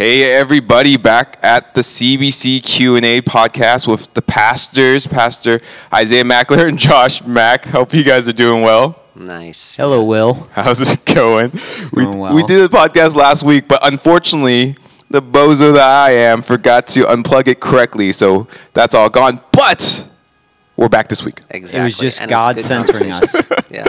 Hey everybody, back at the CBC Q&A podcast with the pastors, Pastor Isaiah Mackler and Josh Mack. Hope you guys are doing well. Nice. Hello, Will. How's it going? we, going well. we did the podcast last week, but unfortunately, the bozo that I am forgot to unplug it correctly, so that's all gone. But we're back this week. Exactly. It was just And God good censoring us. yeah.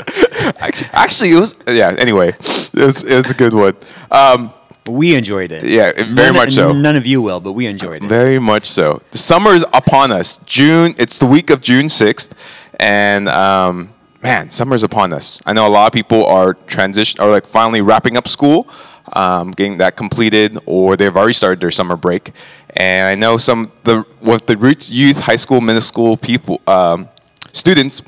Actually, actually, it was yeah. Anyway, it was it was a good one. Um, We enjoyed it. Yeah, very None- much so. None of you will, but we enjoyed it. Very much so. The summer is upon us. June. It's the week of June sixth, and um, man, summer's upon us. I know a lot of people are transition, or like finally wrapping up school, um, getting that completed, or they've already started their summer break. And I know some the with the Roots Youth High School, middle school people, um, students.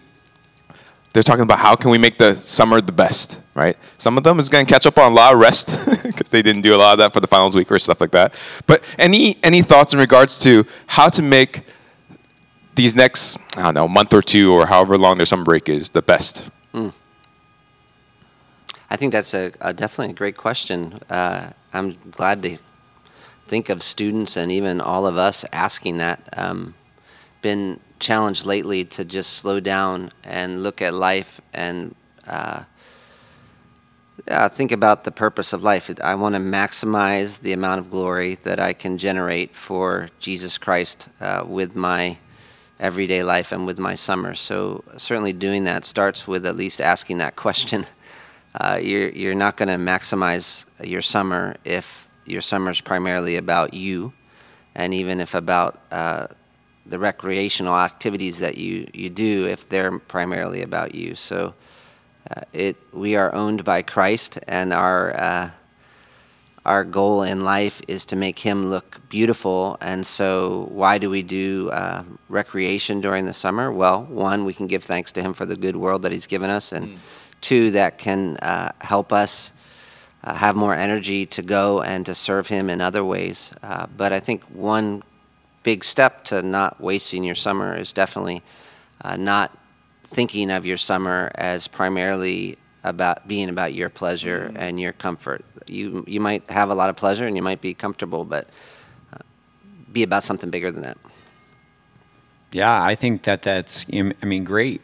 They're talking about how can we make the summer the best, right? Some of them is going to catch up on a lot of rest because they didn't do a lot of that for the finals week or stuff like that. But any any thoughts in regards to how to make these next I don't know month or two or however long their summer break is the best? I think that's a, a definitely a great question. Uh, I'm glad to think of students and even all of us asking that. Um, been challenged lately to just slow down and look at life and uh, yeah, think about the purpose of life. I want to maximize the amount of glory that I can generate for Jesus Christ uh, with my everyday life and with my summer. So certainly doing that starts with at least asking that question. Uh, you're you're not going to maximize your summer if your summer is primarily about you, and even if about uh, the recreational activities that you, you do if they're primarily about you. So uh, it we are owned by Christ, and our uh, our goal in life is to make Him look beautiful. And so, why do we do uh, recreation during the summer? Well, one, we can give thanks to Him for the good world that He's given us, and two, that can uh, help us. Uh, have more energy to go and to serve him in other ways. Uh, but I think one big step to not wasting your summer is definitely uh, not thinking of your summer as primarily about being about your pleasure and your comfort. You you might have a lot of pleasure and you might be comfortable, but uh, be about something bigger than that. Yeah, I think that that's. I mean, great.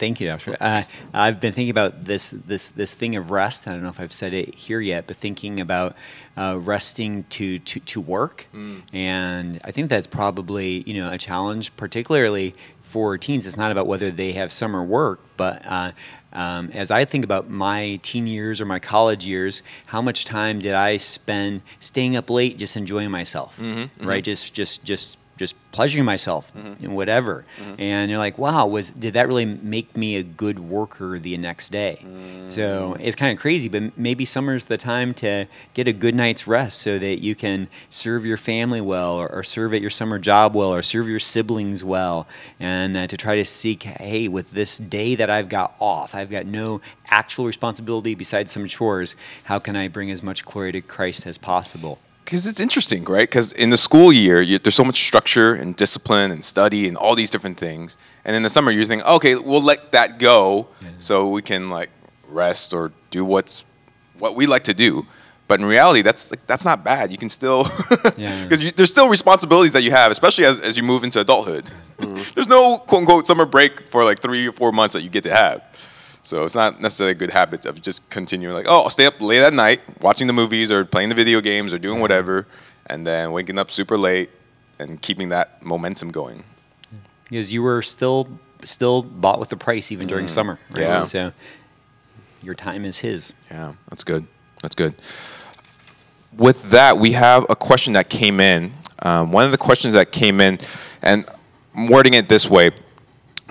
Thank you, Doctor. Uh, I've been thinking about this this this thing of rest. I don't know if I've said it here yet, but thinking about uh, resting to to to work, and I think that's probably you know a challenge, particularly for teens. It's not about whether they have summer work, but uh, um, as I think about my teen years or my college years, how much time did I spend staying up late just enjoying myself, right? Just just just just pleasuring myself mm-hmm. in whatever. Mm-hmm. And you're like, wow, was did that really make me a good worker the next day? So mm. it's kind of crazy, but maybe summer's the time to get a good night's rest so that you can serve your family well, or, or serve at your summer job well, or serve your siblings well, and uh, to try to seek, hey, with this day that I've got off, I've got no actual responsibility besides some chores. How can I bring as much glory to Christ as possible? Because it's interesting, right? Because in the school year, you, there's so much structure and discipline and study and all these different things. And in the summer, you're thinking, okay, we'll let that go so we can like rest or do what's what we like to do. But in reality, that's like, that's not bad. You can still Yeah. because there's still responsibilities that you have, especially as, as you move into adulthood. Mm-hmm. there's no quote unquote summer break for like three or four months that you get to have. So it's not necessarily a good habit of just continuing like, oh, I'll stay up late at night watching the movies or playing the video games or doing whatever, and then waking up super late and keeping that momentum going. because you were still still bought with the price even during summer. Right? Yeah. So your time is his. Yeah, that's good. That's good. With that, we have a question that came in. Um, one of the questions that came in, and I'm wording it this way: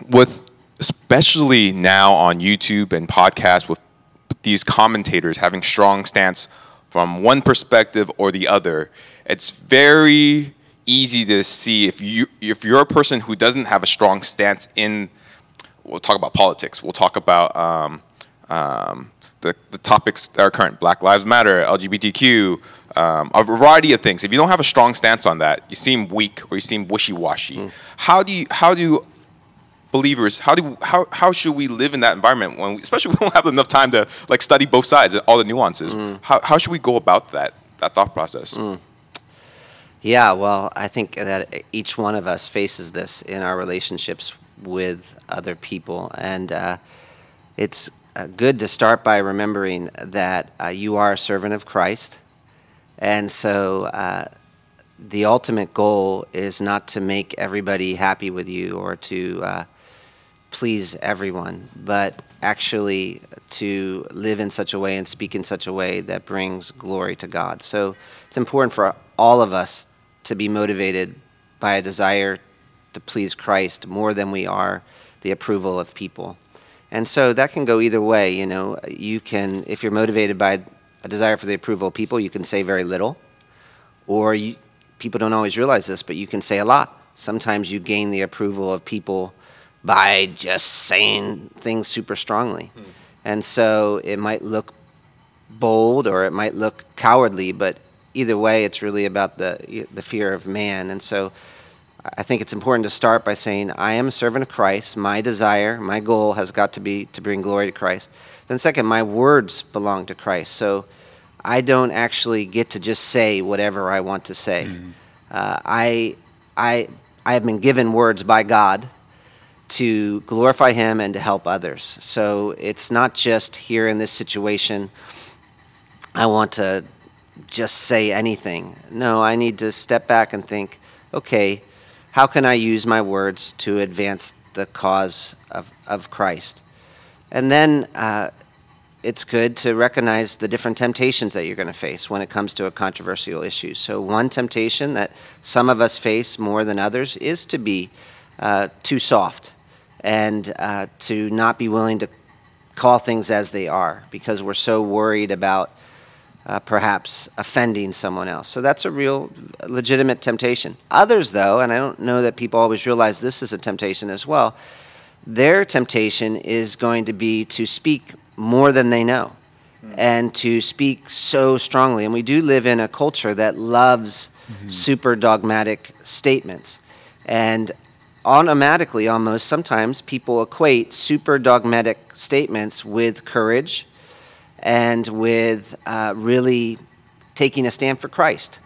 with especially now on YouTube and podcasts, with these commentators having strong stance from one perspective or the other, it's very easy to see if you if you're a person who doesn't have a strong stance in. We'll talk about politics. We'll talk about um, um, the, the topics that are current Black Lives Matter, LGBTQ, um, a variety of things. If you don't have a strong stance on that, you seem weak or you seem wishy washy. How do you, how do believers, how, do, how, how should we live in that environment when, we, especially we don't have enough time to like study both sides and all the nuances? How, how should we go about that? that thought process. Mm. Yeah, well, I think that each one of us faces this in our relationships with other people, and uh, it's uh, good to start by remembering that uh, you are a servant of Christ, and so uh, the ultimate goal is not to make everybody happy with you or to uh, please everyone, but actually to live in such a way and speak in such a way that brings glory to God. So it's important for all of us to be motivated by a desire to please Christ more than we are the approval of people. And so that can go either way. You know, you can, if you're motivated by a desire for the approval of people, you can say very little, or you, people don't always realize this, but you can say a lot. Sometimes you gain the approval of people by just saying things super strongly. Mm. And so it might look bold or it might look cowardly, but either way, it's really about the, the fear of man. And so I think it's important to start by saying, I am a servant of Christ. My desire, my goal has got to be to bring glory to Christ. Then, second, my words belong to Christ. So I don't actually get to just say whatever I want to say. Mm-hmm. Uh, I, I, I have been given words by God to glorify Him and to help others. So it's not just here in this situation, I want to just say anything. No, I need to step back and think, okay, how can I use my words to advance the cause of, of Christ? And then uh, it's good to recognize the different temptations that you're going to face when it comes to a controversial issue. So, one temptation that some of us face more than others is to be uh, too soft and uh, to not be willing to call things as they are because we're so worried about uh, perhaps offending someone else. So, that's a real legitimate temptation. Others, though, and I don't know that people always realize this is a temptation as well, their temptation is going to be to speak more than they know mm. and to speak so strongly. And we do live in a culture that loves mm-hmm. super dogmatic statements. And automatically, almost sometimes, people equate super dogmatic statements with courage and with uh, really taking a stand for Christ.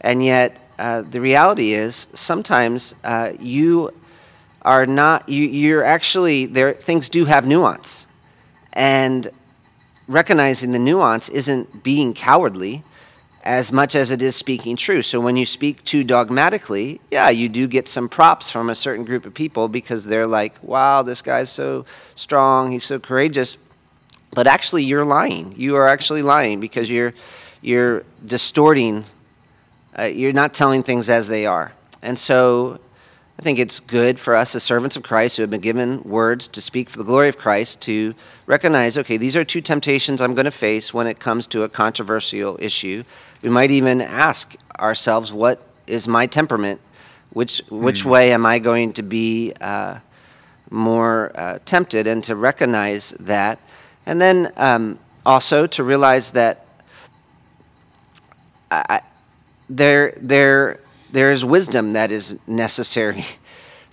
And yet, uh, the reality is sometimes uh, you are not you, you're actually there things do have nuance and recognizing the nuance isn't being cowardly as much as it is speaking true. So when you speak too dogmatically, yeah, you do get some props from a certain group of people because they're like, wow, this guy's so strong, he's so courageous. But actually, you're lying. You are actually lying because you're, you're distorting, uh, you're not telling things as they are. And so I think it's good for us as servants of Christ who have been given words to speak for the glory of Christ to recognize okay, these are two temptations I'm going to face when it comes to a controversial issue. We might even ask ourselves, what is my temperament? Which, which mm. way am I going to be uh, more uh, tempted? And to recognize that. And then um, also to realize that I, there, there, there is wisdom that is necessary.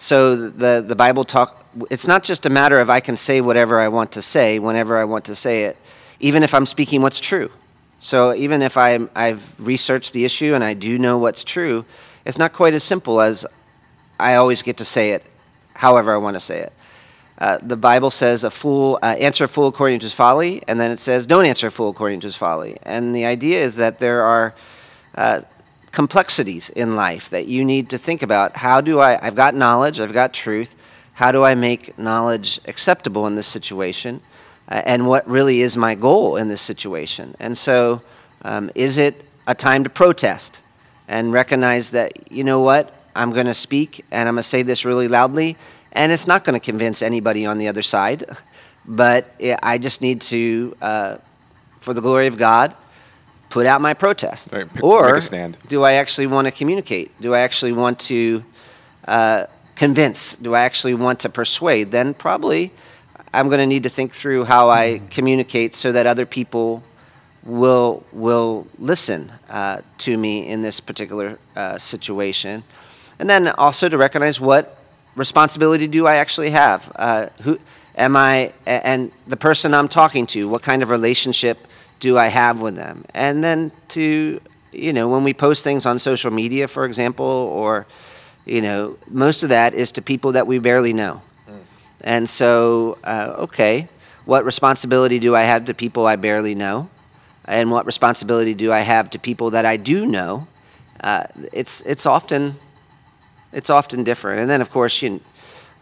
So the, the Bible talk, it's not just a matter of I can say whatever I want to say whenever I want to say it, even if I'm speaking what's true. So even if i I've researched the issue and I do know what's true, it's not quite as simple as I always get to say it however I want to say it. Uh, the Bible says a fool uh, answer a fool according to his folly, and then it says don't answer a fool according to his folly. And the idea is that there are uh, complexities in life that you need to think about. How do I, I've got knowledge, I've got truth. How do I make knowledge acceptable in this situation? Uh, and what really is my goal in this situation? And so, um, is it a time to protest and recognize that, you know what, I'm going to speak and I'm going to say this really loudly, and it's not going to convince anybody on the other side, but I just need to, uh, for the glory of God, put out my protest? Right, or do I actually want to communicate? Do I actually want to uh, convince? Do I actually want to persuade? Then probably I'm going to need to think through how I communicate so that other people will will listen uh, to me in this particular uh, situation, and then also to recognize what responsibility do I actually have? Uh, who am I? And the person I'm talking to, what kind of relationship do I have with them? And then to you know, when we post things on social media, for example, or, you know, most of that is to people that we barely know. And so, uh, okay, what responsibility do I have to people I barely know? And what responsibility do I have to people that I do know? Uh, it's, it's, often, it's often different. And then, of course, you,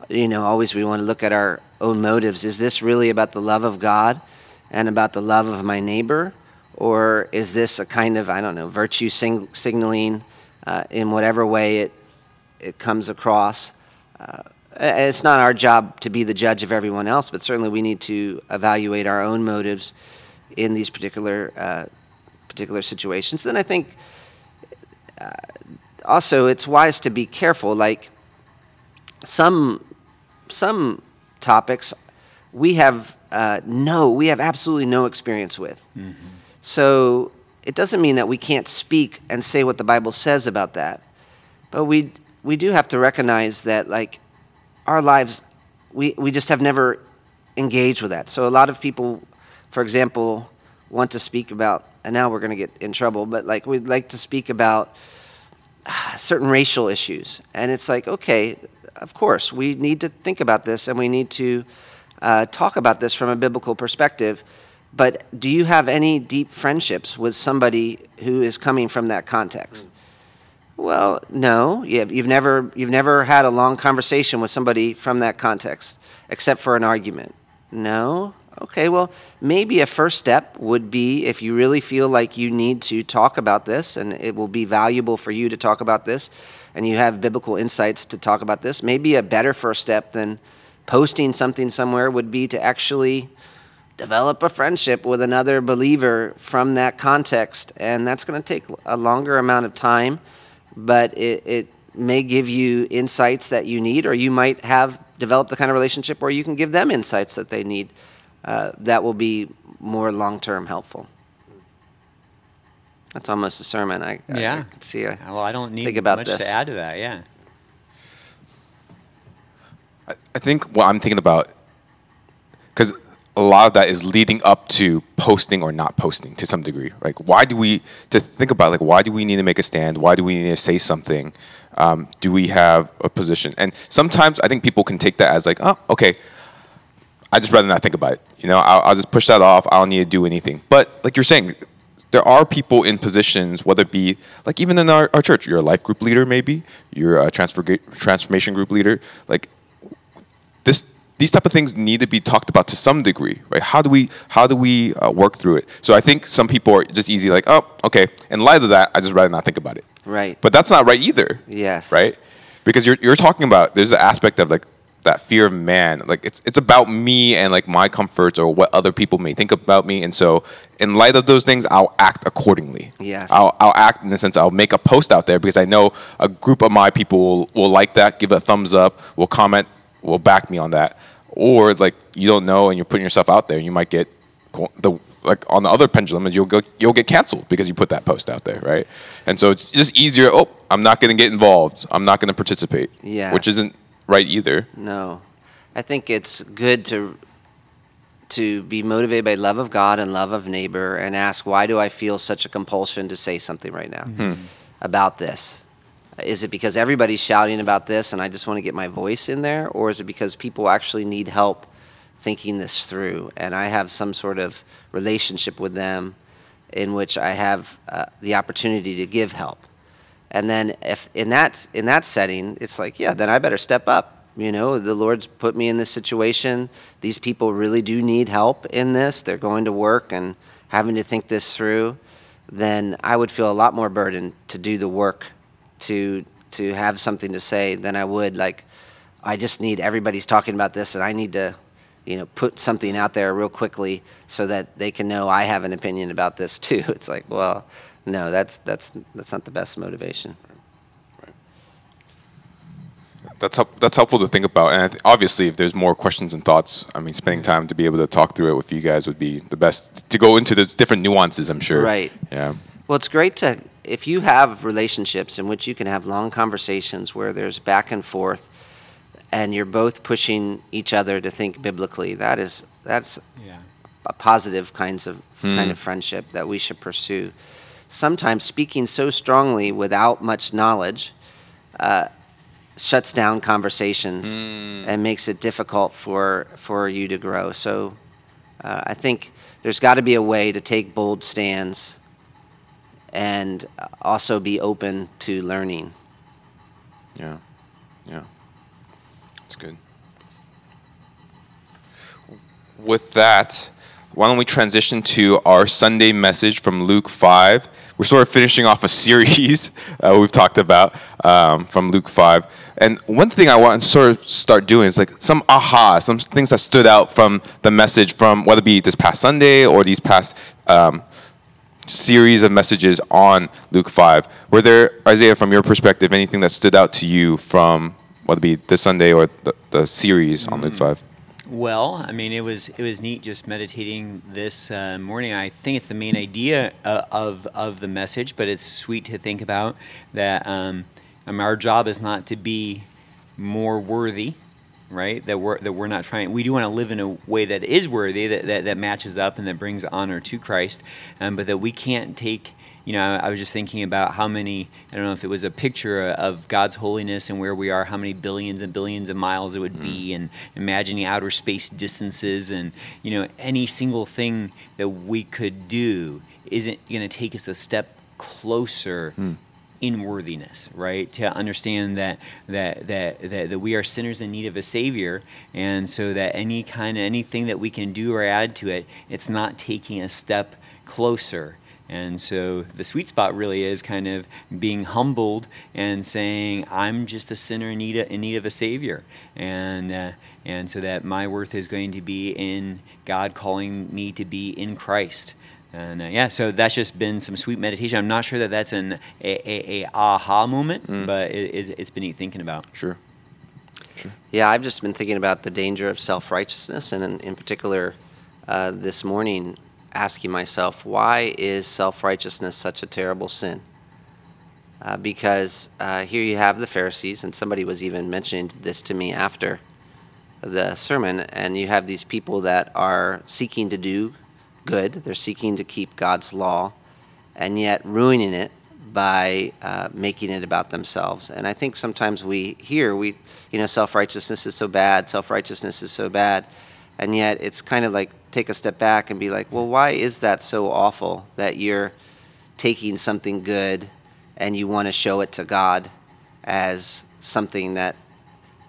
you know, always we want to look at our own motives. Is this really about the love of God and about the love of my neighbor? Or is this a kind of, I don't know, virtue sing- signaling uh, in whatever way it, it comes across? Uh, it's not our job to be the judge of everyone else, but certainly we need to evaluate our own motives in these particular uh, particular situations. Then I think uh, also it's wise to be careful. Like some some topics we have uh, no, we have absolutely no experience with. Mm-hmm. So it doesn't mean that we can't speak and say what the Bible says about that, but we we do have to recognize that like our lives, we, we just have never engaged with that. So a lot of people, for example, want to speak about, and now we're going to get in trouble, but like we'd like to speak about certain racial issues. And it's like, okay, of course, we need to think about this and we need to uh, talk about this from a biblical perspective. But do you have any deep friendships with somebody who is coming from that context? Well, no. You've never, you've never had a long conversation with somebody from that context, except for an argument. No? Okay, well, maybe a first step would be if you really feel like you need to talk about this and it will be valuable for you to talk about this and you have biblical insights to talk about this, maybe a better first step than posting something somewhere would be to actually develop a friendship with another believer from that context. And that's going to take a longer amount of time but it, it may give you insights that you need, or you might have developed the kind of relationship where you can give them insights that they need uh, that will be more long term helpful. That's almost a sermon. I, yeah. I, I see. A, well, I don't need think about much this. to add to that. Yeah. I, think what I'm thinking about, because a lot of that is leading up to posting or not posting to some degree. Like, why do we to think about like why do we need to make a stand? Why do we need to say something? Um, do we have a position? And sometimes I think people can take that as like, oh, okay, I just rather not think about it. You know, I'll, I'll just push that off. I don't need to do anything. But like you're saying, there are people in positions, whether it be like even in our, our church, you're a life group leader, maybe you're a transfer, transformation group leader. Like this these type of things need to be talked about to some degree, right? How do we how do we uh, work through it? So I think some people are just easy, like, oh, okay. In light of that, I just rather not think about it. Right. But that's not right either. Yes. Right. Because you're you're talking about there's an aspect of like that fear of man. Like it's it's about me and like my comforts or what other people may think about me. And so in light of those things, I'll act accordingly. Yes. I'll I'll act in the sense I'll make a post out there because I know a group of my people will, will like that, give a thumbs up, will comment will back me on that. Or like you don't know and you're putting yourself out there and you might get the like on the other pendulum is you'll go you'll get canceled because you put that post out there, right? And so it's just easier. Oh, I'm not going to get involved. I'm not going to participate. Yeah, which isn't right either. No, I think it's good to to be motivated by love of God and love of neighbor and ask why do I feel such a compulsion to say something right now mm-hmm. about this is it because everybody's shouting about this and I just want to get my voice in there? Or is it because people actually need help thinking this through and I have some sort of relationship with them in which I have uh, the opportunity to give help? And then if in that, in that setting, it's like, yeah, then I better step up. You know, the Lord's put me in this situation. These people really do need help in this. They're going to work and having to think this through. Then I would feel a lot more burdened to do the work to to have something to say than I would like I just need everybody's talking about this and I need to you know put something out there real quickly so that they can know I have an opinion about this too. It's like, well, no, that's that's that's not the best motivation. That's help, that's helpful to think about, and th- obviously, if there's more questions and thoughts, I mean, spending time to be able to talk through it with you guys would be the best to go into those different nuances. I'm sure. Right. Yeah. Well, it's great to if you have relationships in which you can have long conversations where there's back and forth and you're both pushing each other to think biblically that is that's yeah. a positive kinds of mm. kind of friendship that we should pursue sometimes speaking so strongly without much knowledge uh, shuts down conversations and makes it difficult for for you to grow. So uh, I think there's got to be a way to take bold stands and also be open to learning. Yeah. Yeah. That's good. With that, why don't we transition to our Sunday message from Luke 5? We're sort of finishing off a series uh, we've talked about um, from Luke 5. And one thing I want to sort of start doing is like some aha, some things that stood out from the message from whether it be this past Sunday or these past um, series of messages on Luke 5. Were there, Isaiah, from your perspective, anything that stood out to you from whether it be this Sunday or the, the series on Luke 5? Well, I mean, it was it was neat just meditating this uh, morning. I think it's the main idea uh, of of the message, but it's sweet to think about that um, um, our job is not to be more worthy, right? That we're that we're not trying. We do want to live in a way that is worthy, that that, that matches up and that brings honor to Christ, um, but that we can't take you know, I, I was just thinking about how many, I don't know if it was a picture of God's holiness and where we are, how many billions and billions of miles it would be, and imagining outer space distances, and, you know, any single thing that we could do isn't going to take us a step closer in worthiness, right? To understand that, that that that that we are sinners in need of a savior, and so that any kind of anything that we can do or add to it, it's not taking a step closer. And so the sweet spot really is kind of being humbled and saying, "I'm just a sinner in need of, in need of a savior," and uh, and so that my worth is going to be in God calling me to be in Christ. And uh, yeah, so that's just been some sweet meditation. I'm not sure that that's an a, a, a aha moment, but it, it, it's been neat thinking about. Sure. Yeah, I've just been thinking about the danger of self righteousness, and in, in particular, uh, this morning, asking myself, why is self righteousness such a terrible sin? Uh, because uh, here you have the Pharisees, and somebody was even mentioning this to me after the sermon, and you have these people that are seeking to do good, they're seeking to keep God's law, and yet ruining it by uh, making it about themselves. And I think sometimes we hear we, you know, self righteousness is so bad, self righteousness is so bad, and yet it's kind of like take a step back and be like, well, why is that so awful that you're taking something good and you want to show it to God as something that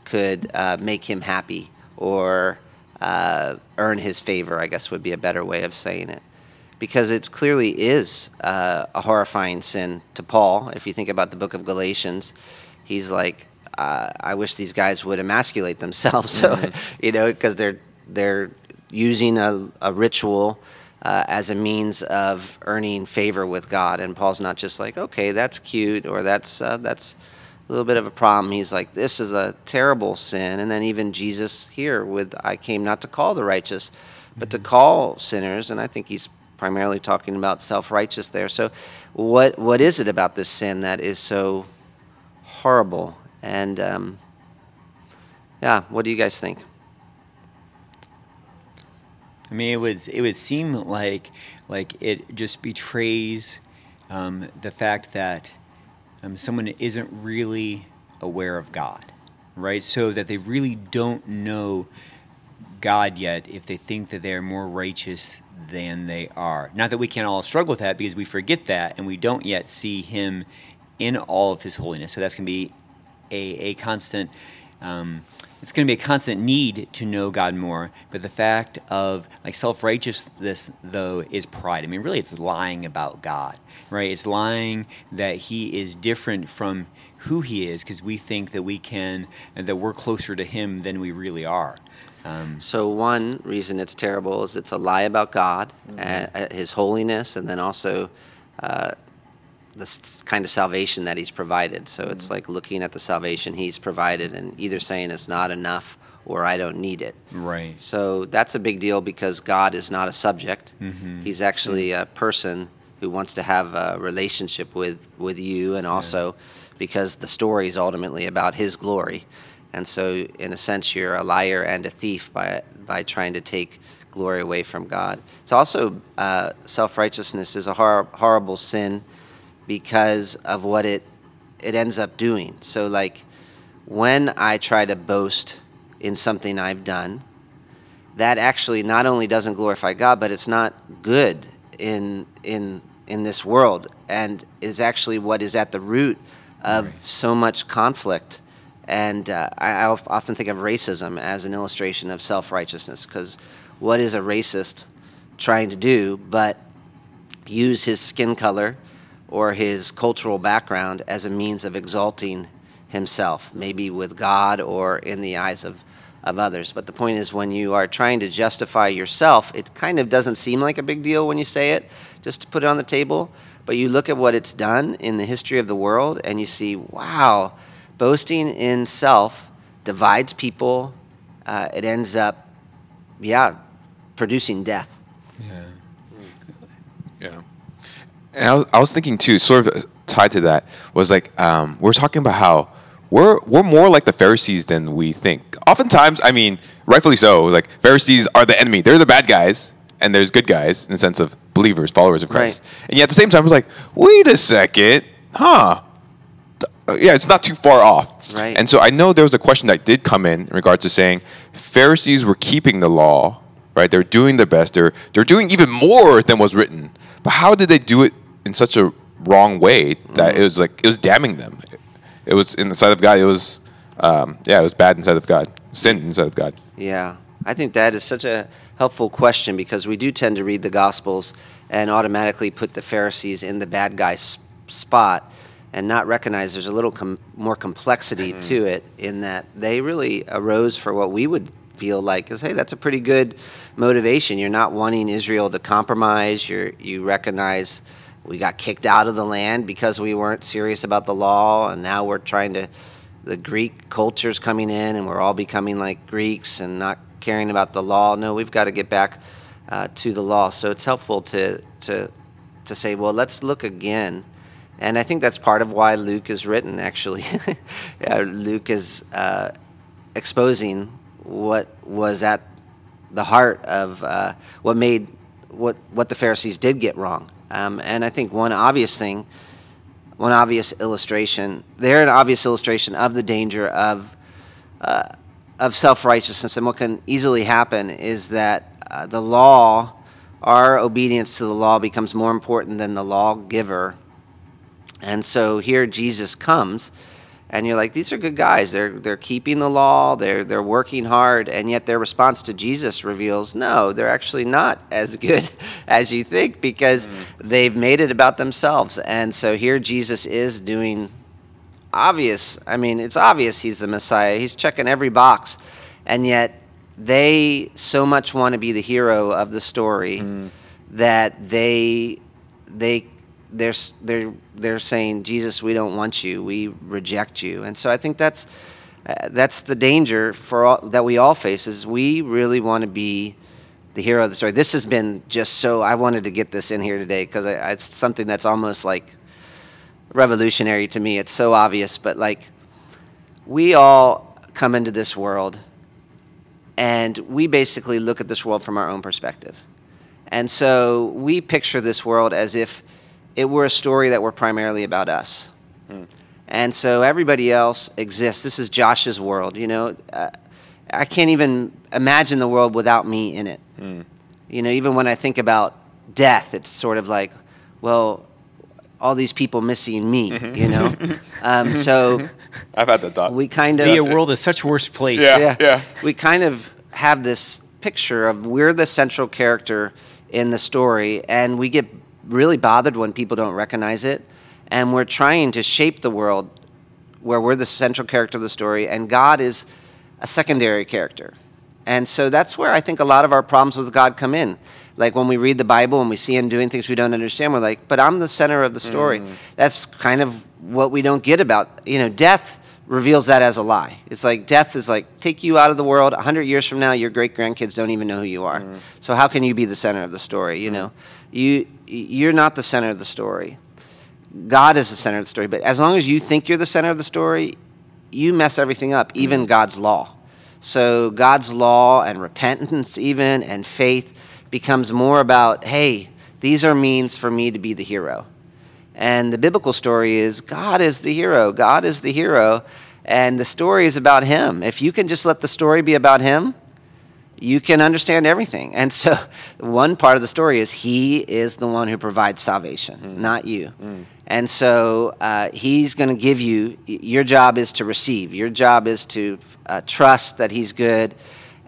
could uh, make him happy or uh, earn his favor, I guess would be a better way of saying it. Because it clearly is uh, a horrifying sin to Paul. If you think about the book of Galatians, he's like, uh, I wish these guys would emasculate themselves. So, you know, because they're they're using a, a ritual uh, as a means of earning favor with God. And Paul's not just like, okay, that's cute or that's uh, that's little bit of a problem. He's like, this is a terrible sin. And then even Jesus here with, I came not to call the righteous, but to call sinners. And I think he's primarily talking about self-righteous there. So, what what is it about this sin that is so horrible? And um, yeah, what do you guys think? I mean, it was it would seem like like it just betrays um, the fact that um, someone isn't really aware of God, right? So that they really don't know God yet if they think that they're more righteous than they are. Not that we can't all struggle with that because we forget that and we don't yet see Him in all of His holiness. So that's going to be a, a constant. Um, it's going to be a constant need to know God more. But the fact of like self righteousness, though, is pride. I mean, really, it's lying about God, right? It's lying that He is different from who He is because we think that we can, and that we're closer to Him than we really are. Um, So one reason it's terrible is it's a lie about God, and, uh, His holiness, and then also uh, the kind of salvation that He's provided. So it's like looking at the salvation He's provided and either saying it's not enough or I don't need it. right. So that's a big deal because God is not a subject. He's actually a person who wants to have a relationship with, with you, and also because the story is ultimately about His glory. And so, in a sense, you're a liar and a thief by, by trying to take glory away from God. It's also uh, self righteousness is a hor- horrible sin because of what it it ends up doing. So like when I try to boast in something I've done, that actually not only doesn't glorify God, but it's not good in in in this world, and is actually what is at the root of right. so much conflict. And uh, I, I often think of racism as an illustration of self righteousness, because what is a racist trying to do but use his skin color or his cultural background as a means of exalting himself, maybe with God or in the eyes of, of others. But the point is, when you are trying to justify yourself, it kind of doesn't seem like a big deal when you say it, just to put it on the table. But you look at what it's done in the history of the world and you see, wow, boasting in self divides people. Uh, it ends up, yeah, producing death. Yeah. Yeah. And I was, I was thinking too, sort of tied to that, was like um, we're talking about how we're we're more like the Pharisees than we think. Oftentimes, I mean, rightfully so. Like Pharisees are the enemy; they're the bad guys, and there's good guys in the sense of believers, followers of Christ. Right. And yet at the same time, it's like, wait a second, huh? Uh, yeah, it's not too far off. Right. And so I know there was a question that did come in in regards to saying Pharisees were keeping the law, right? They're doing their best. They're they're doing even more than was written. But how did they do it in such a wrong way that mm. it was like it was damning them? It was in the sight of God. It was, um, yeah, it was bad inside of God, sin inside of God. Yeah, I think that is such a helpful question because we do tend to read the Gospels and automatically put the Pharisees in the bad guy spot and not recognize there's a little com- more complexity mm-hmm. to it in that they really arose for what we would feel like is hey that's a pretty good motivation. You're not wanting israel to compromise. You you recognize we got kicked out of the land because we weren't serious about the law and now we're trying to the greek culture's coming in and we're all becoming like greeks and not caring about the law. No we've got to get back uh, to the law. So it's helpful to to to say well let's look again. And i think that's part of why luke is written actually. Luke is uh, exposing what was at the heart of uh, what made what what the Pharisees did get wrong. Um, and I think one obvious thing, one obvious illustration, they're an obvious illustration of the danger of uh, of self righteousness. And what can easily happen is that uh, the law, our obedience to the law, becomes more important than the lawgiver. And so here Jesus comes and you're like, these are good guys. They're they're keeping the law. They're they're working hard, and yet their response to Jesus reveals, no, they're actually not as good as you think because mm. they've made it about themselves. And so here Jesus is doing obvious. I mean, it's obvious he's the Messiah. He's checking every box, and yet they so much want to be the hero of the story mm. that they they they're they're they're saying, Jesus, we don't want you. We reject you. And so I think that's uh, that's the danger for all, that we all face is we really want to be the hero of the story. This has been just so I wanted to get this in here today because it's something that's almost like revolutionary to me. It's so obvious, but like we all come into this world and we basically look at this world from our own perspective. And so we picture this world as if it were a story that were primarily about us. Hmm. And so everybody else exists. This is Josh's world. You know, uh, I can't even imagine the world without me in it. Hmm. You know, even when I think about death, it's sort of like, well, all these people missing me. Mm-hmm. You know, um, so I've had that thought. We kind of the world is such a worse place. Yeah, yeah, yeah. We kind of have this picture of we're the central character in the story, and we get really bothered when people don't recognize it. And we're trying to shape the world where we're the central character of the story, and God is a secondary character. And so that's where I think a lot of our problems with God come in. Like when we read the Bible and we see Him doing things we don't understand, we're like, but I'm the center of the story. Mm. That's kind of what we don't get about, you know, death reveals that as a lie. It's like death is like take you out of the world. A hundred years from now, your great grandkids don't even know who you are. Mm. So how can you be the center of the story? You know, you you're not the center of the story. God is the center of the story. But as long as you think you're the center of the story, you mess everything up, even. God's law. So God's law and repentance, even and faith, becomes more about, hey, these are means for me to be the hero. And the biblical story is God is the hero. God is the hero. And the story is about Him. If you can just let the story be about Him, you can understand everything. And so, one part of the story is He is the one who provides salvation, mm. not you. Mm. And so, uh, He's going to give you, your job is to receive. Your job is to uh, trust that He's good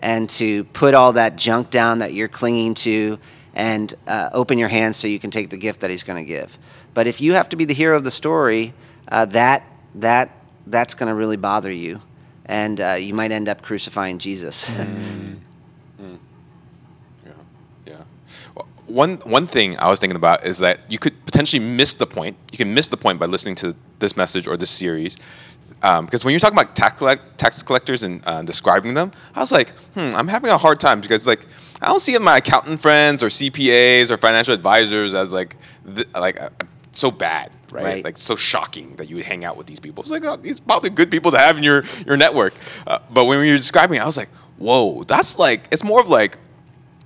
and to put all that junk down that you're clinging to and uh, open your hands so you can take the gift that He's going to give. But if you have to be the hero of the story, uh, that that that's going to really bother you, and uh, you might end up crucifying Jesus. mm. Mm. Yeah, yeah. Well, one one thing I was thinking about is that you could potentially miss the point. You can miss the point by listening to this message or this series. Um, because when you're talking about tax, collect, tax collectors and uh, describing them, I was like, hmm, I'm having a hard time because like I don't see my accountant friends or CPAs or financial advisors as like th- like uh, so bad, right? right? Like so shocking that you would hang out with these people. It's like oh, these probably good people to have in your your network. Uh, but when you were describing it, I was like, whoa, that's like it's more of like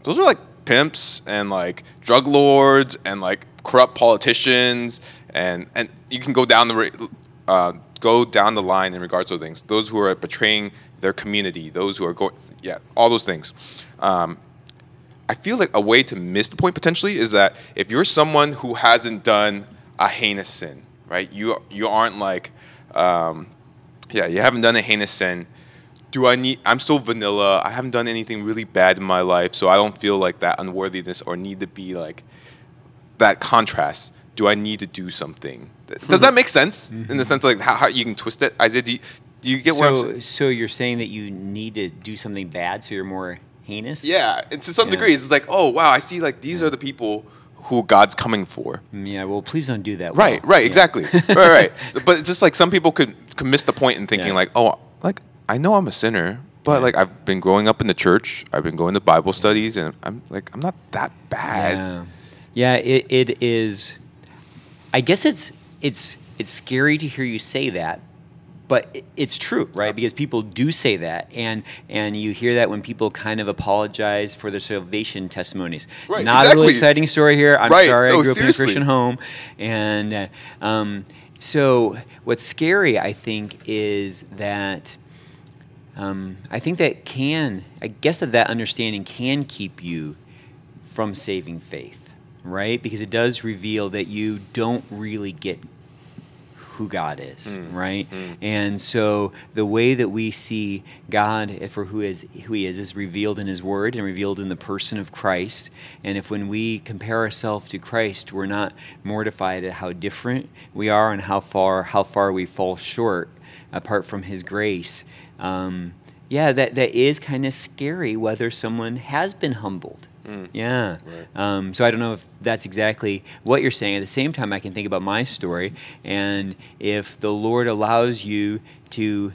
those are like pimps and like drug lords and like corrupt politicians and and you can go down the uh, go down the line in regards to things. Those who are betraying their community, those who are going, yeah, all those things. Um, I feel like a way to miss the point potentially is that if you're someone who hasn't done a heinous sin, right? You you aren't like, um, yeah, you haven't done a heinous sin. Do I need? I'm still vanilla. I haven't done anything really bad in my life, so I don't feel like that unworthiness or need to be like that contrast. Do I need to do something? Does that make sense mm-hmm. in the sense of like how, how you can twist it? Isaiah, do you, do you get so, what I'm saying? So you're saying that you need to do something bad, so you're more heinous. Yeah, and to some yeah. degree, it's like, oh wow, I see. Like these are the people who God's coming for. Mm, yeah, well, please don't do that. Right, well. right, yeah. exactly. right, right. But just like some people could could miss the point in thinking yeah. like, oh, like I know I'm a sinner, but like I've been growing up in the church, I've been going to Bible studies, and I'm like I'm not that bad. Yeah, yeah. It it is. I guess it's it's it's scary to hear you say that but it's true, right? Because people do say that, and and you hear that when people kind of apologize for their salvation testimonies. Right, Not exactly. a really exciting story here. I'm right. sorry, I grew seriously. up in a Christian home, and uh, um, so what's scary, I think, is that. Um, I think that can, I guess that that understanding can keep you from saving faith, right? Because it does reveal that you don't really get who God is, mm. right? Mm. And so the way that we see God for who is who He is is revealed in His Word and revealed in the person of Christ. And if when we compare ourselves to Christ, we're not mortified at how different we are and how far how far we fall short apart from His grace. Um, yeah, that, that is kind of scary whether someone has been humbled Mm. Yeah. Right. Um, so I don't know if that's exactly what you're saying. At the same time, I can think about my story, and if the Lord allows you to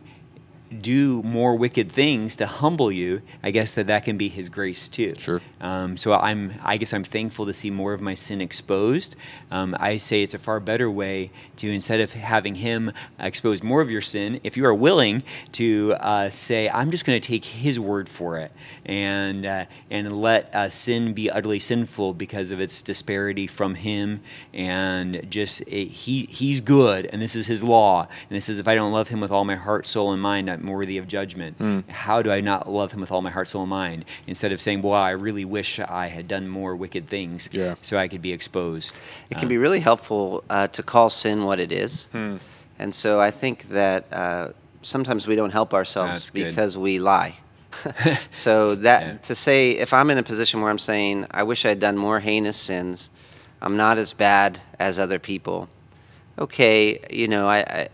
do more wicked things to humble you, I guess that that can be His grace too. Sure. Um, so I'm, I guess I'm thankful to see more of my sin exposed. Um, I say it's a far better way to instead of having Him expose more of your sin, if you are willing to uh, say, I'm just going to take His word for it, and uh, and let uh, sin be utterly sinful because of its disparity from Him, and just it, He He's good, and this is His law, and it says if I don't love Him with all my heart, soul, and mind, I'm worthy of judgment. Mm. How do I not love him with all my heart, soul, and mind? Instead of saying, "Well, I really wish I had done more wicked things, yeah. so I could be exposed." It can um, be really helpful uh, to call sin what it is, hmm. and so I think that uh, sometimes we don't help ourselves because we lie. so that yeah. to say, if I'm in a position where I'm saying, "I wish I had done more heinous sins," I'm not as bad as other people. Okay, you know, I, I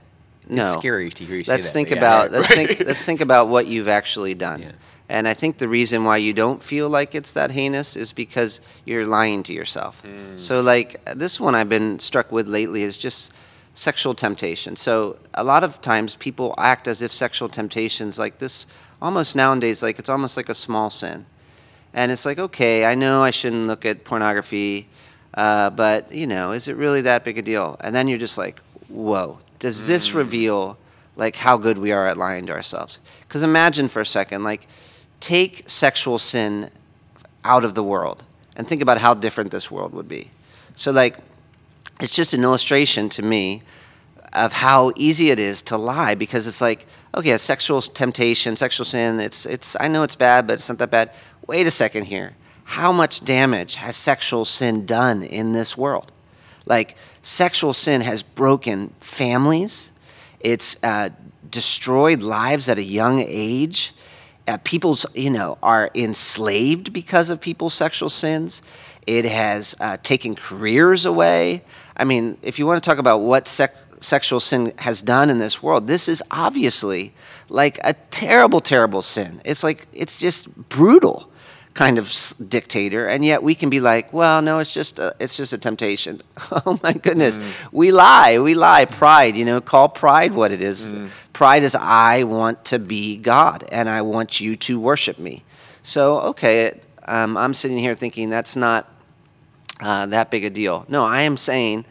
no. It's scary to hear you let's say think that. About, yeah. Let's think. Let's think about what you've actually done. Yeah. And I think the reason why you don't feel like it's that heinous is because you're lying to yourself. Mm. So, like this one I've been struck with lately is just sexual temptation. So, a lot of times people act as if sexual temptations like this almost nowadays like it's almost like a small sin. And it's like, okay, I know I shouldn't look at pornography, uh, but you know, is it really that big a deal? And then you're just like, whoa, does this mm. reveal like how good we are at lying to ourselves. Because imagine for a second, like, take sexual sin out of the world and think about how different this world would be. So, like, it's just an illustration to me of how easy it is to lie because it's like, okay, sexual temptation, sexual sin, it's, it's, I know it's bad, but it's not that bad. Wait a second here. How much damage has sexual sin done in this world? Like, sexual sin has broken families, it's uh, destroyed lives at a young age. Uh, people's, you know, are enslaved because of people's sexual sins. It has uh, taken careers away. I mean, if you want to talk about what sexual sin has done in this world, this is obviously like a terrible, terrible sin. It's like, it's just brutal kind of dictator, and yet we can be like, well, no, it's just a, it's just a temptation. oh my goodness, mm. we lie, we lie. Pride, you know, call pride what it is. Mm. Pride is I want to be God, and I want you to worship me. So okay, um, I'm sitting here thinking that's not uh, that big a deal. No, I am saying,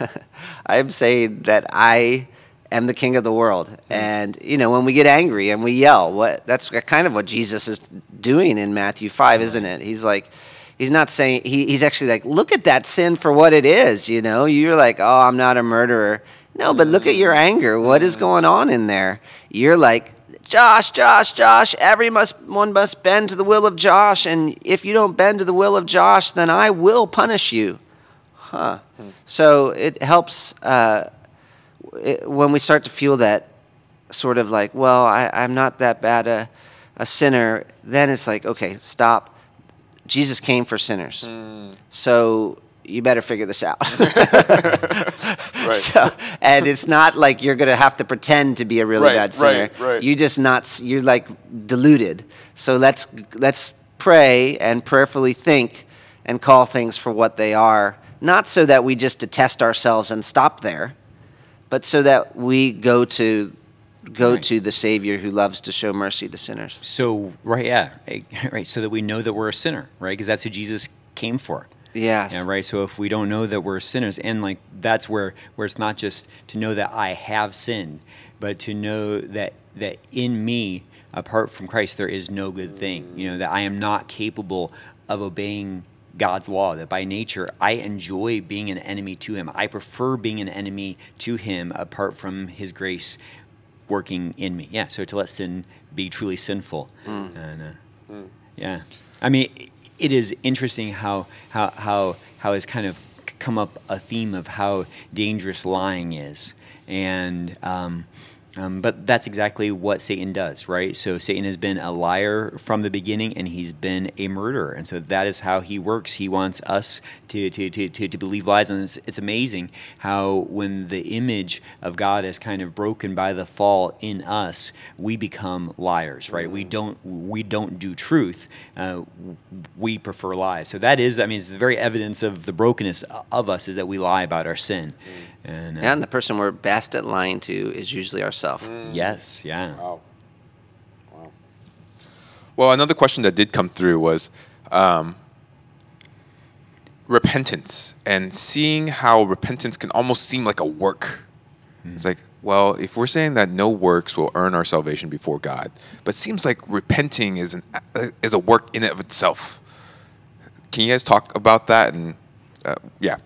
I am saying that I am the king of the world. Mm. And you know, when we get angry and we yell, what that's kind of what Jesus is doing in Matthew 5, isn't it? He's like he's not saying he, he's actually like look at that sin for what it is, you know? You're like, "Oh, I'm not a murderer." No, but look at your anger. What is going on in there? You're like, Josh, Josh, Josh, every must one must bend to the will of Josh, and if you don't bend to the will of Josh, then I will punish you. Huh. Hmm. So it helps uh, it, when we start to feel that sort of like, well, I, am not that bad a, a sinner, then it's like, okay, stop. Jesus came for sinners. Mm. So you better figure this out. right. So, and it's not like you're going to have to pretend to be a really right, bad sinner. Right, right. You just not you're like deluded. So let's let's pray and prayerfully think and call things for what they are, not so that we just detest ourselves and stop there, but so that we go to go right. to the Savior who loves to show mercy to sinners. So right, yeah, eh, right. So that we know that we're a sinner, right? Because that's who Jesus came for. Yes. Yeah, right. So if we don't know that we're sinners, and like that's where where it's not just to know that I have sinned, but to know that that in me, apart from Christ, there is no good thing. You know that I am not capable of obeying God's law, that by nature I enjoy being an enemy to Him. I prefer being an enemy to Him apart from His grace working in me. Yeah, so to let sin be truly sinful. Mm. And, uh, mm. Yeah. I mean, it is interesting how, how, how, how has kind of come up a theme of how dangerous lying is. And, um, um, but that's exactly what Satan does, right? So Satan has been a liar from the beginning, and he's been a murderer, and so that is how he works. He wants us to to, to, to, to believe lies, and it's, it's amazing how when the image of God is kind of broken by the fall in us, we become liars, right? We don't we don't do truth. Uh, we prefer lies. So that is, I mean, it's the very evidence of the brokenness of us is that we lie about our sin. Mm. And, uh, and the person we're best at lying to is usually ourselves. Mm. Yes, yeah. Wow. Wow. Well, another question that did come through was um, repentance and seeing how repentance can almost seem like a work. Mm. It's like, well, if we're saying that no works will earn our salvation before God, but it seems like repenting is an is a work in and of itself. Can you guys talk about that? And uh, yeah.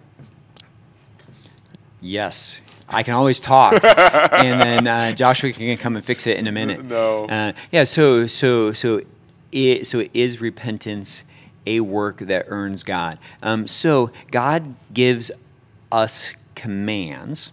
Yes. I can always talk, and then uh, Joshua can come and fix it in a minute. No. Uh, yeah. So so so it so is repentance a work that earns God. Um, so God gives us commands,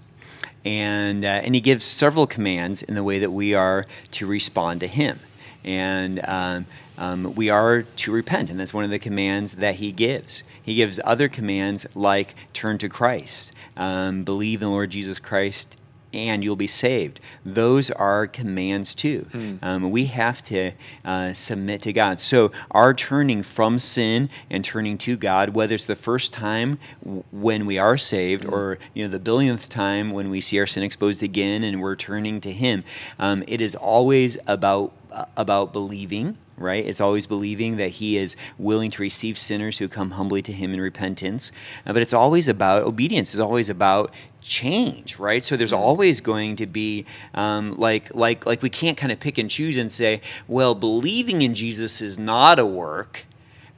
and uh, and He gives several commands in the way that we are to respond to Him, and. Um, um, we are to repent, and that's one of the commands that he gives. He gives other commands like turn to Christ, um, believe in the Lord Jesus Christ, and you'll be saved. Those are commands too. Mm. Um, we have to uh, submit to God. So, our turning from sin and turning to God, whether it's the first time when we are saved mm. or you know the billionth time when we see our sin exposed again and we're turning to Him, um, it is always about uh, about believing right? It's always believing that He is willing to receive sinners who come humbly to Him in repentance. Uh, but it's always about obedience. It's always about change, right? So there's always going to be um, like like like we can't kind of pick and choose and say, well, believing in Jesus is not a work,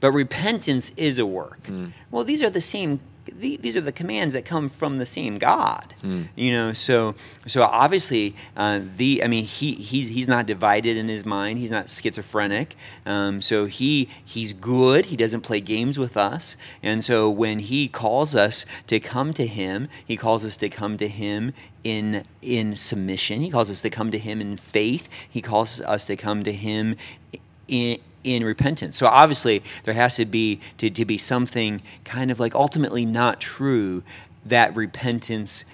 but repentance is a work. Mm. Well, these are the same these are the commands that come from the same God. Mm. You know, so so obviously uh, the I mean he he's he's not divided in his mind. He's not schizophrenic. Um, so he he's good. He doesn't play games with us. And so when he calls us to come to him, he calls us to come to him in in submission. He calls us to come to him in faith. He calls us to come to him in in repentance. So obviously there has to be to, to be something kind of like ultimately not true that repentance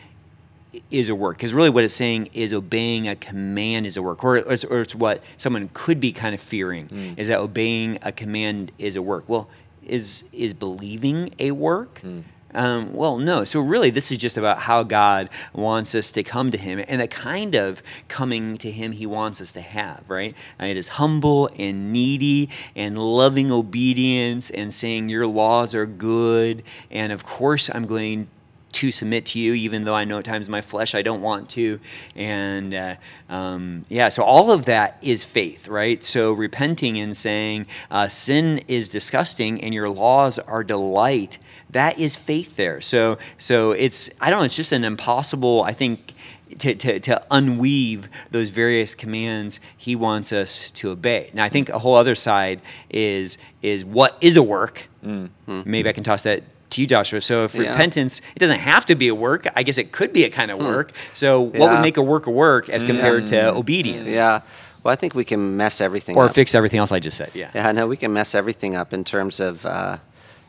is a work because really what it's saying is obeying a command is a work or it's, or it's what someone could be kind of fearing mm. is that obeying a command is a work well is is believing a work mm. Um, well, no. So really, this is just about how God wants us to come to Him and the kind of coming to Him He wants us to have, right? And it is humble and needy and loving obedience and saying, Your laws are good. And of course, I'm going to submit to you, even though I know at times my flesh I don't want to. And uh, um, yeah, so all of that is faith, right? So repenting and saying, uh, Sin is disgusting and your laws are delight that is faith there. So so it's I don't know, it's just an impossible, I think, to, to, to unweave those various commands he wants us to obey. Now I think a whole other side is is what is a work. Mm-hmm. Maybe I can toss that to you, Joshua. So if yeah. repentance, it doesn't have to be a work. I guess it could be a kind of hmm. work. So what yeah. would make a work a work as compared to obedience? Yeah. Well, I think we can mess everything or up. fix everything else I just said. Yeah. Yeah, no, we can mess everything up in terms of uh,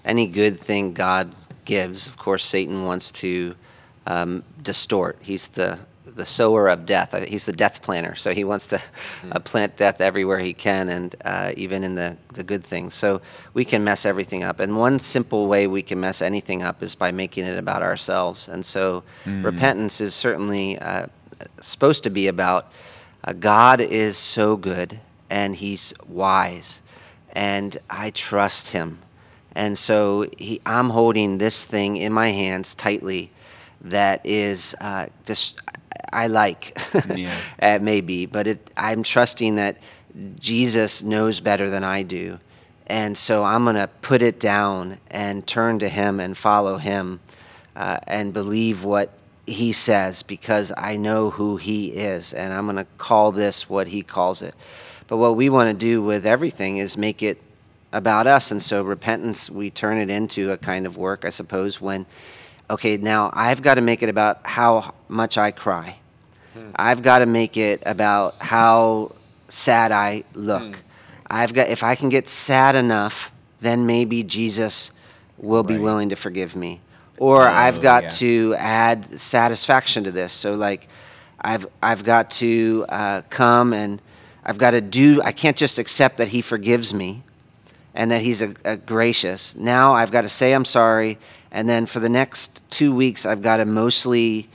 any good thing God gives, of course, Satan wants to um, distort. He's the the sower of death. Uh, he's the death planner. So he wants to uh, plant death everywhere he can, and uh, even in the, the good things. So we can mess everything up. And one simple way we can mess anything up is by making it about ourselves. And so mm. repentance is certainly uh, supposed to be about uh, God is so good and he's wise, and I trust him. And so he, I'm holding this thing in my hands tightly that is uh, just, I like, yeah. it may be, but it, I'm trusting that Jesus knows better than I do. And so I'm going to put it down and turn to him and follow him uh, and believe what he says because I know who he is. And I'm going to call this what he calls it. But what we want to do with everything is make it about us. And so repentance, we turn it into a kind of work, I suppose, when, okay, now I've got to make it about how much I cry. Hmm. I've got to make it about how sad I look. Hmm. I've got, if I can get sad enough, then maybe Jesus will right. be willing to forgive me. Or oh, I've got yeah. to add satisfaction to this. So, like, I've, I've got to uh, come and I've got to do, I can't just accept that He forgives me and that he's a, a gracious. Now I've got to say I'm sorry, and then for the next two weeks I've got to mostly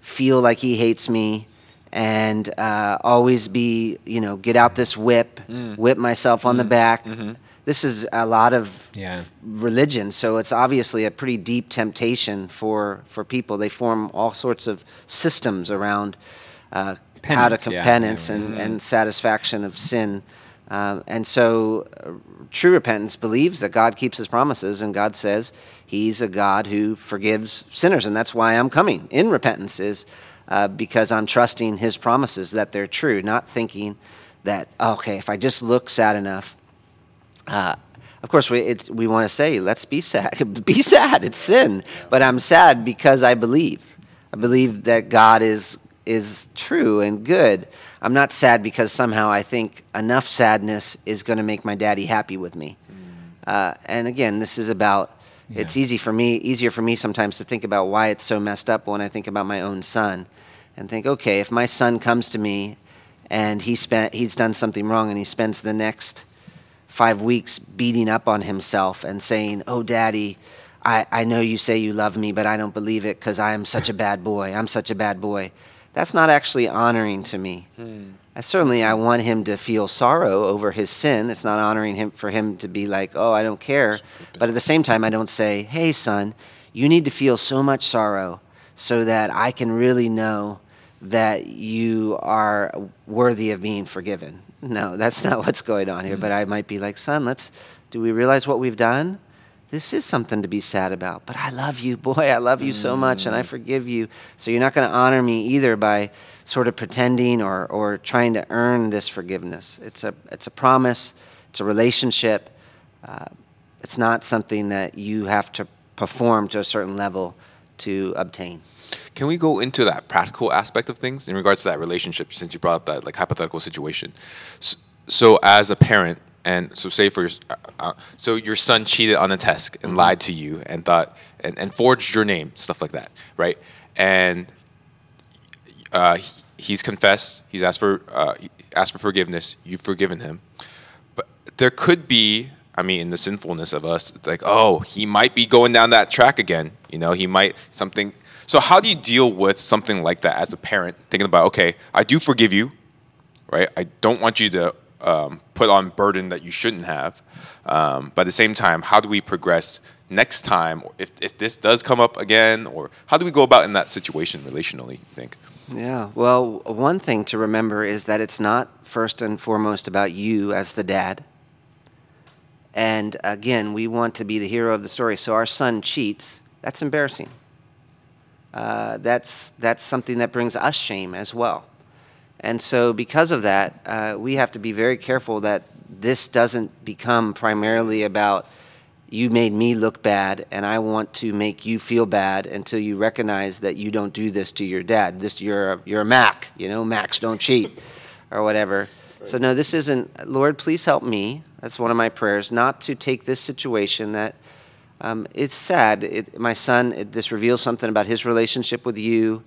feel like he hates me and uh, always be, you know, get out this whip, mm. whip myself on mm. the back. Mm-hmm. This is a lot of yeah. religion, so it's obviously a pretty deep temptation for, for people. They form all sorts of systems around uh, how to yeah. penance and, mm-hmm. and satisfaction of sin. Um, and so, uh, true repentance believes that God keeps his promises, and God says he's a God who forgives sinners. And that's why I'm coming in repentance, is uh, because I'm trusting his promises that they're true, not thinking that, okay, if I just look sad enough. Uh, of course, we, we want to say, let's be sad. be sad, it's sin. But I'm sad because I believe. I believe that God is, is true and good. I'm not sad because somehow I think enough sadness is going to make my daddy happy with me. Mm. Uh, and again, this is about. Yeah. It's easy for me, easier for me sometimes to think about why it's so messed up when I think about my own son, and think, okay, if my son comes to me, and he spent, he's done something wrong, and he spends the next five weeks beating up on himself and saying, "Oh, daddy, I, I know you say you love me, but I don't believe it because I am such a bad boy. I'm such a bad boy." That's not actually honoring to me. I certainly I want him to feel sorrow over his sin. It's not honoring him for him to be like, "Oh, I don't care." But at the same time, I don't say, "Hey, son, you need to feel so much sorrow so that I can really know that you are worthy of being forgiven." No, that's not what's going on here, but I might be like, "Son, let's do we realize what we've done?" This is something to be sad about. But I love you, boy. I love you so much, and I forgive you. So you're not going to honor me either by sort of pretending or, or trying to earn this forgiveness. It's a, it's a promise, it's a relationship. Uh, it's not something that you have to perform to a certain level to obtain. Can we go into that practical aspect of things in regards to that relationship? Since you brought up that like hypothetical situation, so, so as a parent, and so say for your, uh, uh, so your son cheated on a test and lied to you and thought and, and forged your name, stuff like that, right? And uh, he's confessed, he's asked for uh, asked for forgiveness, you've forgiven him, but there could be. I mean, in the sinfulness of us, it's like, oh, he might be going down that track again. You know, he might something. So, how do you deal with something like that as a parent, thinking about, okay, I do forgive you, right? I don't want you to um, put on burden that you shouldn't have. Um, but at the same time, how do we progress next time if, if this does come up again? Or how do we go about in that situation relationally, you think? Yeah. Well, one thing to remember is that it's not first and foremost about you as the dad. And again, we want to be the hero of the story. So our son cheats. That's embarrassing. Uh, that's that's something that brings us shame as well. And so, because of that, uh, we have to be very careful that this doesn't become primarily about you made me look bad and I want to make you feel bad until you recognize that you don't do this to your dad. This you're a, you're a Mack, you know, Macks don't cheat or whatever. So no, this isn't Lord, please help me. That's one of my prayers not to take this situation that um, it's sad. It, my son, it, this reveals something about his relationship with you.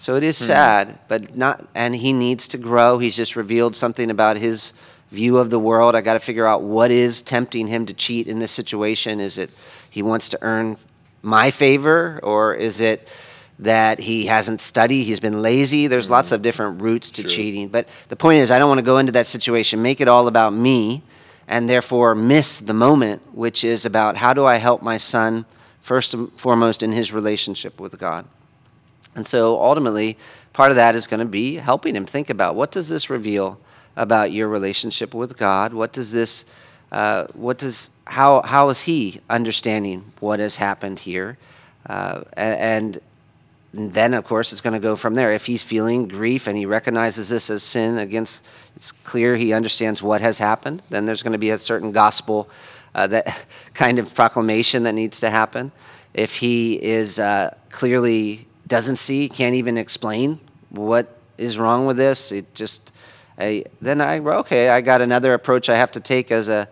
So it is hmm. sad, but not, and he needs to grow. He's just revealed something about his view of the world. I got to figure out what is tempting him to cheat in this situation. Is it he wants to earn my favor, or is it that he hasn't studied, he's been lazy? There's lots hmm. of different routes to cheating. But the point is, I don't want to go into that situation, make it all about me, and therefore miss the moment, which is about how do I help my son, first and foremost, in his relationship with God. And so ultimately, part of that is going to be helping him think about what does this reveal about your relationship with God? What does this, uh, what does, how, how is he understanding what has happened here? Uh, and, then, of course, it's going to go from there. If he's feeling grief and he recognizes this as sin against, it's clear he understands what has happened, then there's going to be a certain gospel uh, that kind of proclamation that needs to happen. If he is uh, clearly doesn't see, can't even explain what is wrong with this, it just, I, then I okay, I got another approach I have to take as a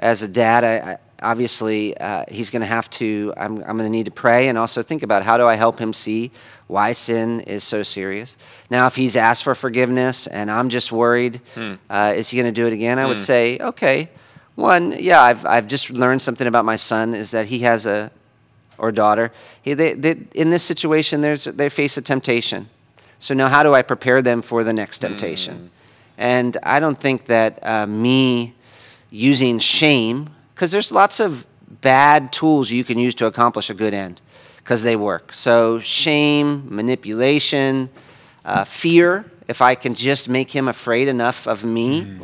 as a dad. I, I obviously uh, he's going to have to. I'm I'm going to need to pray and also think about how do I help him see why sin is so serious. Now, if he's asked for forgiveness and I'm just worried, uh, is he going to do it again? I would say, okay. One, yeah, I've I've just learned something about my son is that he has a or daughter. He, they, they, in this situation, there's, they face a temptation. So now, how do I prepare them for the next temptation? And I don't think that uh, me using shame, because there's lots of bad tools you can use to accomplish a good end, because they work. So shame, manipulation, uh, fear. If I can just make him afraid enough of me,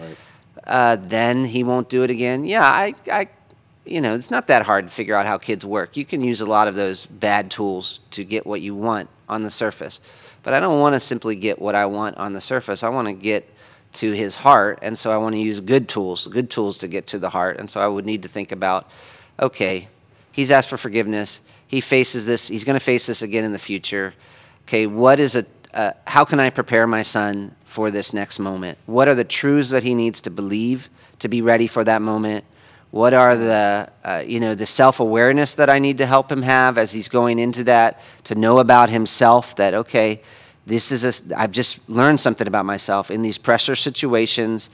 uh, then he won't do it again. Yeah, I, I, you know, it's not that hard to figure out how kids work. You can use a lot of those bad tools to get what you want on the surface. But I don't want to simply get what I want on the surface. I want to get to his heart, and so I want to use good tools, good tools to get to the heart. And so I would need to think about, okay, he's asked for forgiveness. He faces this. He's going to face this again in the future. Okay, what is a uh, how can I prepare my son for this next moment? What are the truths that he needs to believe to be ready for that moment? What are the uh, you know the self awareness that I need to help him have as he's going into that to know about himself? That okay, this is a I've just learned something about myself in these pressure situations.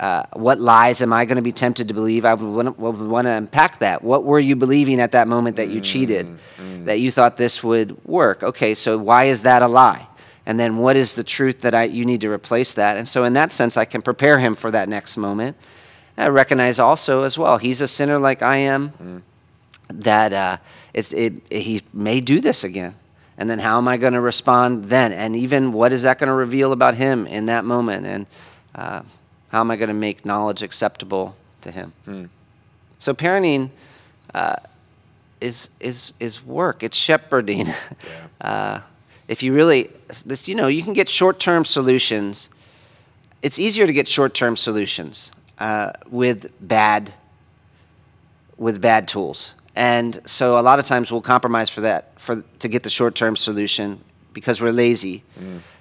Uh, what lies am I going to be tempted to believe? I would want, to unpack that. What were you believing at that moment that you cheated, that you thought this would work? Okay, so why is that a lie? and then what is the truth that I you need to replace that. And so in that sense, I can prepare him for that next moment. I recognize also as well he's a sinner like I am. That uh, it's it, he may do this again. And then how am I going to respond then? And even what is that going to reveal about him in that moment? And uh, how am I going to make knowledge acceptable to him? So parenting uh, is is is work. It's shepherding. uh, if you really, this, you know, you can get short-term solutions. It's easier to get short-term solutions uh, with bad with bad tools. And so a lot of times we'll compromise for that for to get the short-term solution because we're lazy.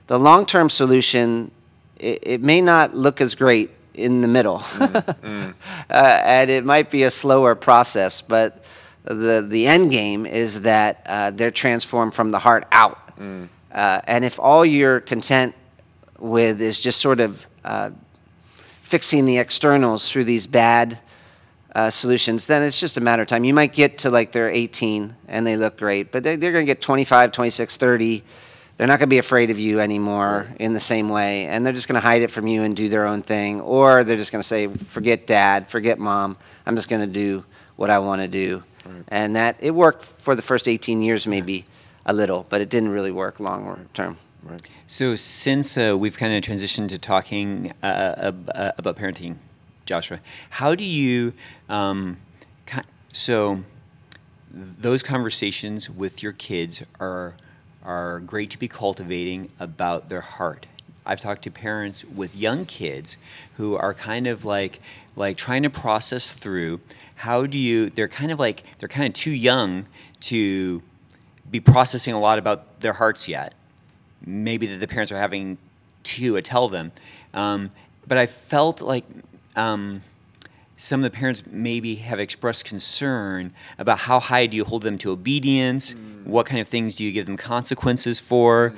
The long-term solution it, it may not look as great in the middle, uh, and it might be a slower process. But the the end game is that uh, they're transformed from the heart out. Uh, and if all you're content with is just sort of uh, fixing the externals through these bad uh, solutions, then it's just a matter of time. You might get to like they're 18 and they look great, but they, they're going to get 25, 26, 30. They're not going to be afraid of you anymore in the same way, and they're just going to hide it from you and do their own thing, or they're just going to say, "Forget dad, forget mom. I'm just going to do what I want to do." And that it worked for the first 18 years, maybe a little, but it didn't really work long term. Right. So since uh, we've kind of transitioned to talking uh, uh, about parenting, Joshua, how do you? Um, so those conversations with your kids are are great to be cultivating about their heart. I've talked to parents with young kids who are kind of like like trying to process through how do you they're kind of like they're kind of too young to be processing a lot about their hearts yet maybe that the parents are having to tell them. Um, but I felt like um, some of the parents maybe have expressed concern about how high do you hold them to obedience? What kind of things do you give them consequences for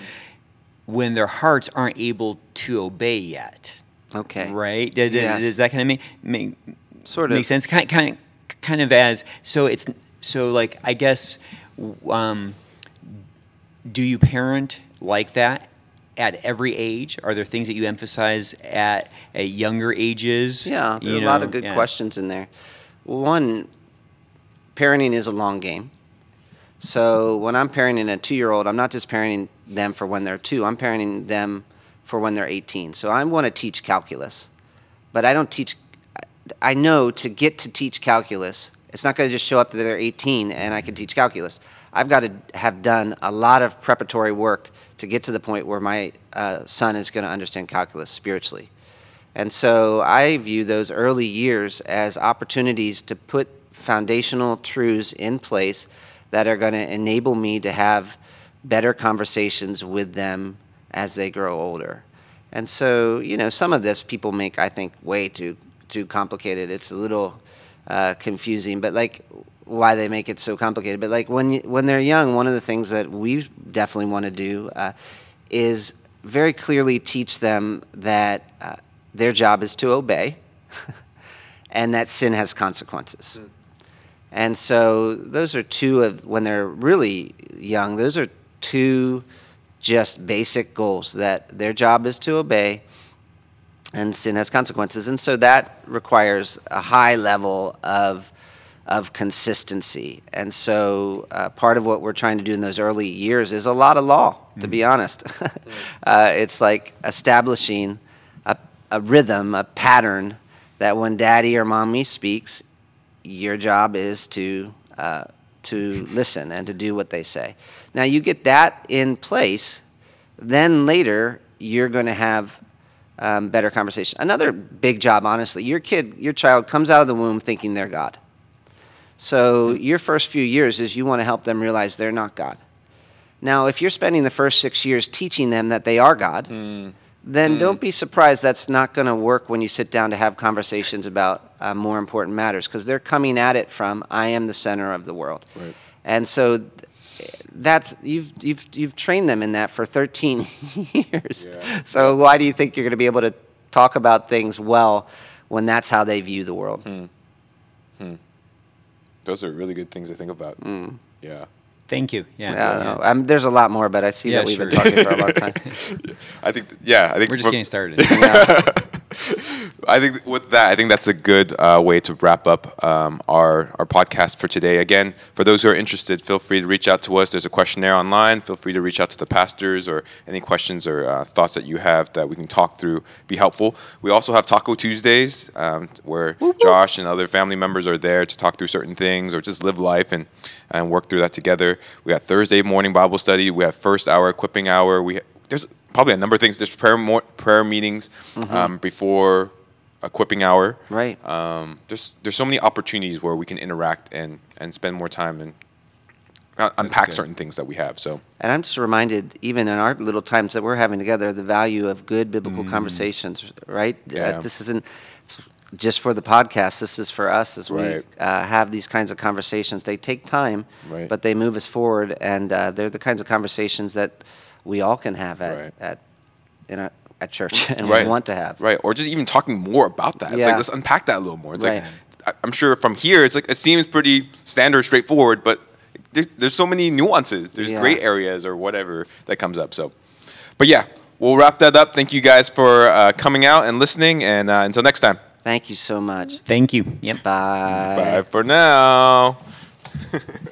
when their hearts aren't able to obey yet? Okay. Right? Does, Yes. does that kind of make, make Sort of. make sense? Kind, kind, kind of as so it's so like I guess um, do you parent like that at every age? Are there things that you emphasize at, at younger ages? Yeah, there are You a lot of good yeah. questions in there. One, parenting is a long game. So when I'm parenting a two year old, I'm not just parenting them for when they're two, I'm parenting them for when they're 18. So I want to teach calculus, but I don't teach, I know to get to teach calculus, it's not going to just show up that they're 18 and I can teach calculus. I've got to have done a lot of preparatory work to get to the point where my uh, son is going to understand calculus spiritually. And so I view those early years as opportunities to put foundational truths in place that are going to enable me to have better conversations with them as they grow older. And so, you know, some of this people make, I think, way too too complicated. It's a little uh, confusing, but like why they make it so complicated. But like when you, when they're young, one of the things that we definitely want to do uh, is very clearly teach them that uh, their job is to obey, and that sin has consequences. And so those are two of when they're really young. Those are two just basic goals that their job is to obey and sin has consequences. And so that requires a high level of of consistency. And so uh, part of what we're trying to do in those early years is a lot of law, to be honest. uh, it's like establishing a, a rhythm, a pattern that when daddy or mommy speaks, your job is to uh, to listen and to do what they say. Now you get that in place, then later you're going to have um, better conversation. Another big job, honestly, your kid, your child comes out of the womb thinking they're God. So your first few years is you want to help them realize they're not God. Now, if you're spending the first six years teaching them that they are God, hmm. then hmm. don't be surprised that's not going to work when you sit down to have conversations about uh, more important matters because they're coming at it from I am the center of the world. Right. And so that's you've you've you've trained them in that for 13 years. Yeah. So why do you think you're going to be able to talk about things well when that's how they view the world? Hmm. Those are really good things to think about. Yeah. Thank you. Yeah. Yeah, no, um, there's a lot more, but I see Yeah, that we've sure. been talking for a long time. I think, yeah, I think We're just from- getting started. I think with that, I think that's a good uh, way to wrap up um, our our podcast for today. Again, for those who are interested, feel free to reach out to us. There's a questionnaire online. Feel free to reach out to the pastors or any questions or uh, thoughts that you have that we can talk through. Be helpful. We also have Taco Tuesdays um, where Josh and other family members are there to talk through certain things or just live life and and work through that together. We got Thursday morning Bible study. We have first hour equipping hour. We there's probably a number of things. There's prayer mo- prayer meetings um, before equipping hour. Right. Um, there's there's so many opportunities where we can interact and and spend more time and uh, unpack good. certain things that we have. So And I'm just reminded, even in our little times that we're having together, the value of good biblical conversations, right? Mm. Yeah. Uh, this isn't it's just for the podcast. This is for us as Right. we uh, have these kinds of conversations. They take time, Right. but they move us forward, and uh, they're the kinds of conversations that we all can have at Right. at in our, at church and right, we want to have. right, or just even talking more about that. It's Yeah. like let's unpack that a little more. It's Right. like I- I'm sure from here, it's like it seems pretty standard, straightforward, but there's, there's so many nuances. There's Yeah. gray areas or whatever that comes up. So, but yeah, we'll wrap that up. Thank you guys for uh, coming out and listening, and uh, until next time. Thank you so much. Thank you. Yep. Bye. Bye for now.